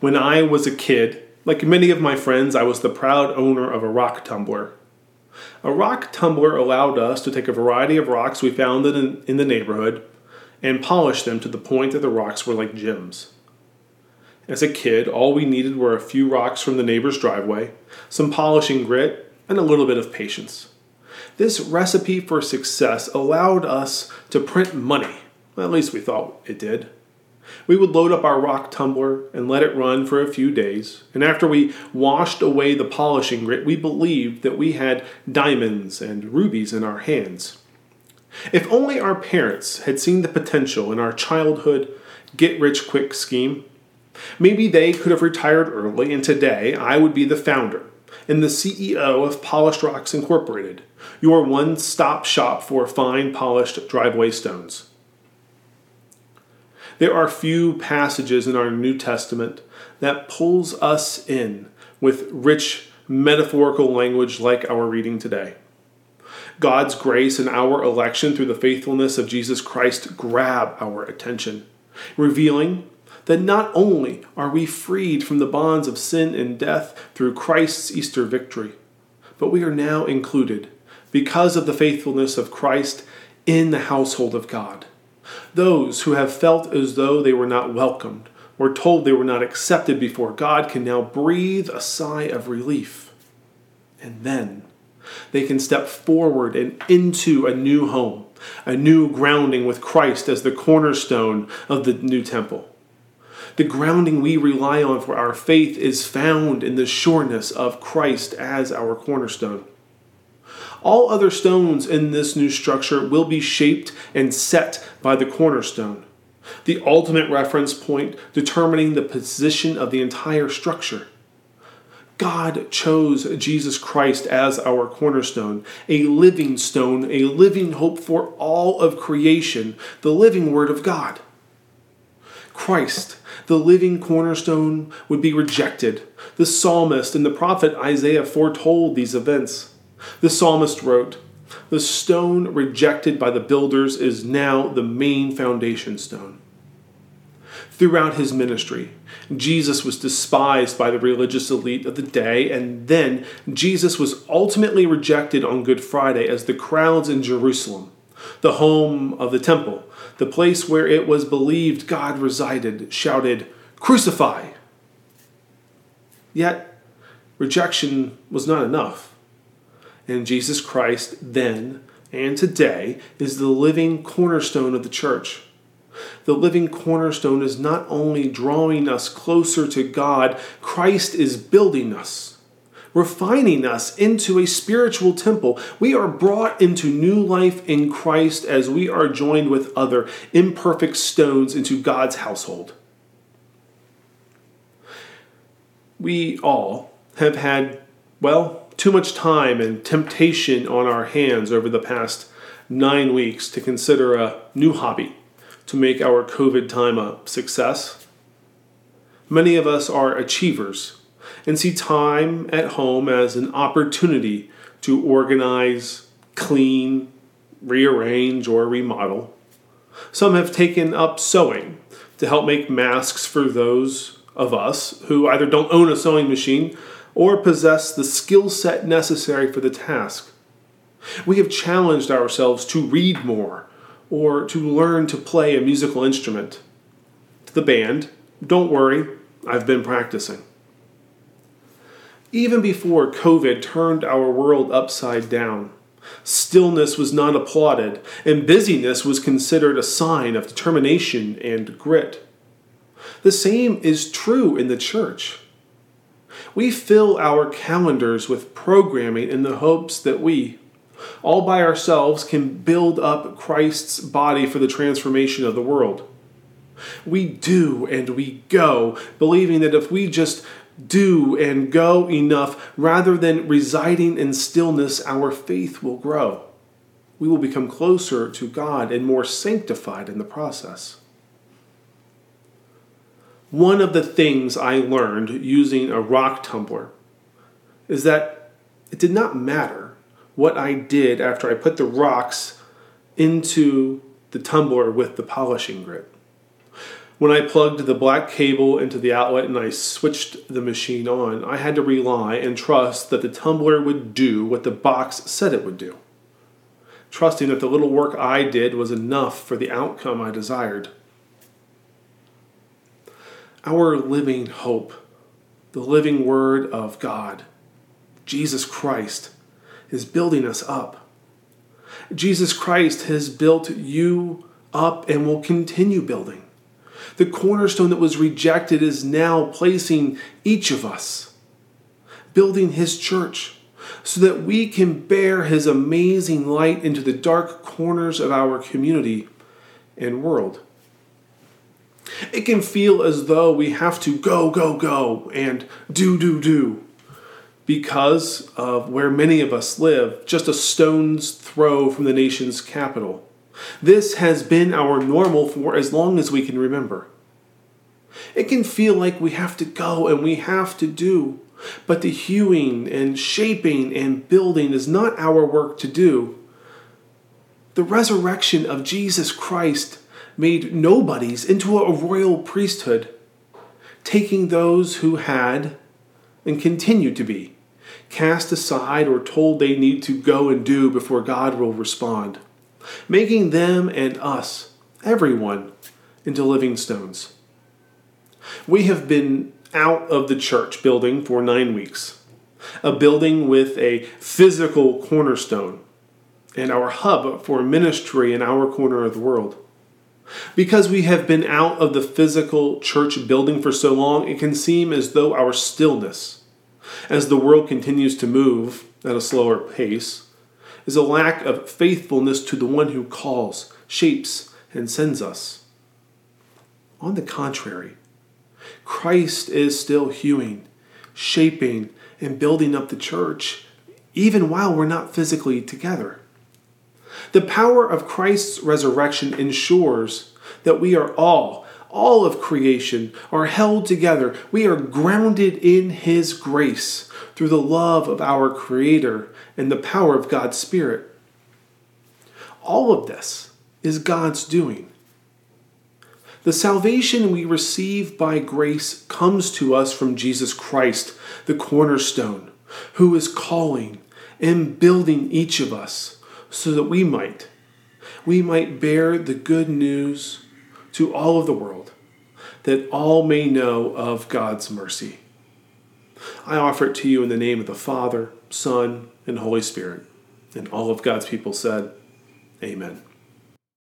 When I was a kid, like many of my friends, I was the proud owner of a rock tumbler. A rock tumbler allowed us to take a variety of rocks we found in, in the neighborhood and polish them to the point that the rocks were like gems. As a kid, all we needed were a few rocks from the neighbor's driveway, some polishing grit, and a little bit of patience. This recipe for success allowed us to print money. Well, at least we thought it did. We would load up our rock tumbler and let it run for a few days, and after we washed away the polishing grit, we believed that we had diamonds and rubies in our hands. If only our parents had seen the potential in our childhood get rich quick scheme, maybe they could have retired early, and today I would be the founder and the CEO of Polished Rocks Incorporated, your one stop shop for fine polished driveway stones. There are few passages in our New Testament that pulls us in with rich metaphorical language like our reading today. God's grace and our election through the faithfulness of Jesus Christ grab our attention, revealing that not only are we freed from the bonds of sin and death through Christ's Easter victory, but we are now included, because of the faithfulness of Christ, in the household of God. Those who have felt as though they were not welcomed or told they were not accepted before God can now breathe a sigh of relief. And then they can step forward and into a new home, a new grounding with Christ as the cornerstone of the new temple. The grounding we rely on for our faith is found in the sureness of Christ as our cornerstone. All other stones in this new structure will be shaped and set by the cornerstone, the ultimate reference point determining the position of the entire structure. God chose Jesus Christ as our cornerstone, a living stone, a living hope for all of creation, the living Word of God. Christ, the living cornerstone, would be rejected. The psalmist and the prophet Isaiah foretold these events. The psalmist wrote, The stone rejected by the builders is now the main foundation stone. Throughout his ministry, Jesus was despised by the religious elite of the day, and then Jesus was ultimately rejected on Good Friday as the crowds in Jerusalem, the home of the temple, the place where it was believed God resided, shouted, Crucify! Yet, rejection was not enough. And Jesus Christ then and today is the living cornerstone of the church. The living cornerstone is not only drawing us closer to God, Christ is building us, refining us into a spiritual temple. We are brought into new life in Christ as we are joined with other imperfect stones into God's household. We all have had, well, too much time and temptation on our hands over the past nine weeks to consider a new hobby to make our COVID time a success. Many of us are achievers and see time at home as an opportunity to organize, clean, rearrange, or remodel. Some have taken up sewing to help make masks for those of us who either don't own a sewing machine or possess the skill set necessary for the task. We have challenged ourselves to read more or to learn to play a musical instrument. To the band, don't worry, I've been practicing. Even before COVID turned our world upside down, stillness was not applauded, and busyness was considered a sign of determination and grit. The same is true in the church. We fill our calendars with programming in the hopes that we, all by ourselves, can build up Christ's body for the transformation of the world. We do and we go, believing that if we just do and go enough, rather than residing in stillness, our faith will grow. We will become closer to God and more sanctified in the process. One of the things I learned using a rock tumbler is that it did not matter what I did after I put the rocks into the tumbler with the polishing grit. When I plugged the black cable into the outlet and I switched the machine on, I had to rely and trust that the tumbler would do what the box said it would do, trusting that the little work I did was enough for the outcome I desired. Our living hope, the living Word of God, Jesus Christ, is building us up. Jesus Christ has built you up and will continue building. The cornerstone that was rejected is now placing each of us, building his church, so that we can bear his amazing light into the dark corners of our community and world. It can feel as though we have to go, go, go, and do, do, do because of where many of us live, just a stone's throw from the nation's capital. This has been our normal for as long as we can remember. It can feel like we have to go and we have to do, but the hewing and shaping and building is not our work to do. The resurrection of Jesus Christ made nobodies into a royal priesthood, taking those who had and continue to be cast aside or told they need to go and do before God will respond making them and us, everyone, into living stones. We have been out of the church building for nine weeks, a building with a physical cornerstone and our hub for ministry in our corner of the world. Because we have been out of the physical church building for so long, it can seem as though our stillness, as the world continues to move at a slower pace, is a lack of faithfulness to the one who calls, shapes, and sends us. On the contrary, Christ is still hewing, shaping, and building up the church, even while we're not physically together. The power of Christ's resurrection ensures that we are all, all of creation, are held together. We are grounded in His grace through the love of our Creator and the power of God's Spirit. All of this is God's doing. The salvation we receive by grace comes to us from Jesus Christ, the cornerstone, who is calling and building each of us so that we might we might bear the good news to all of the world that all may know of God's mercy. I offer it to you in the name of the Father, Son, and Holy Spirit. And all of God's people said, Amen.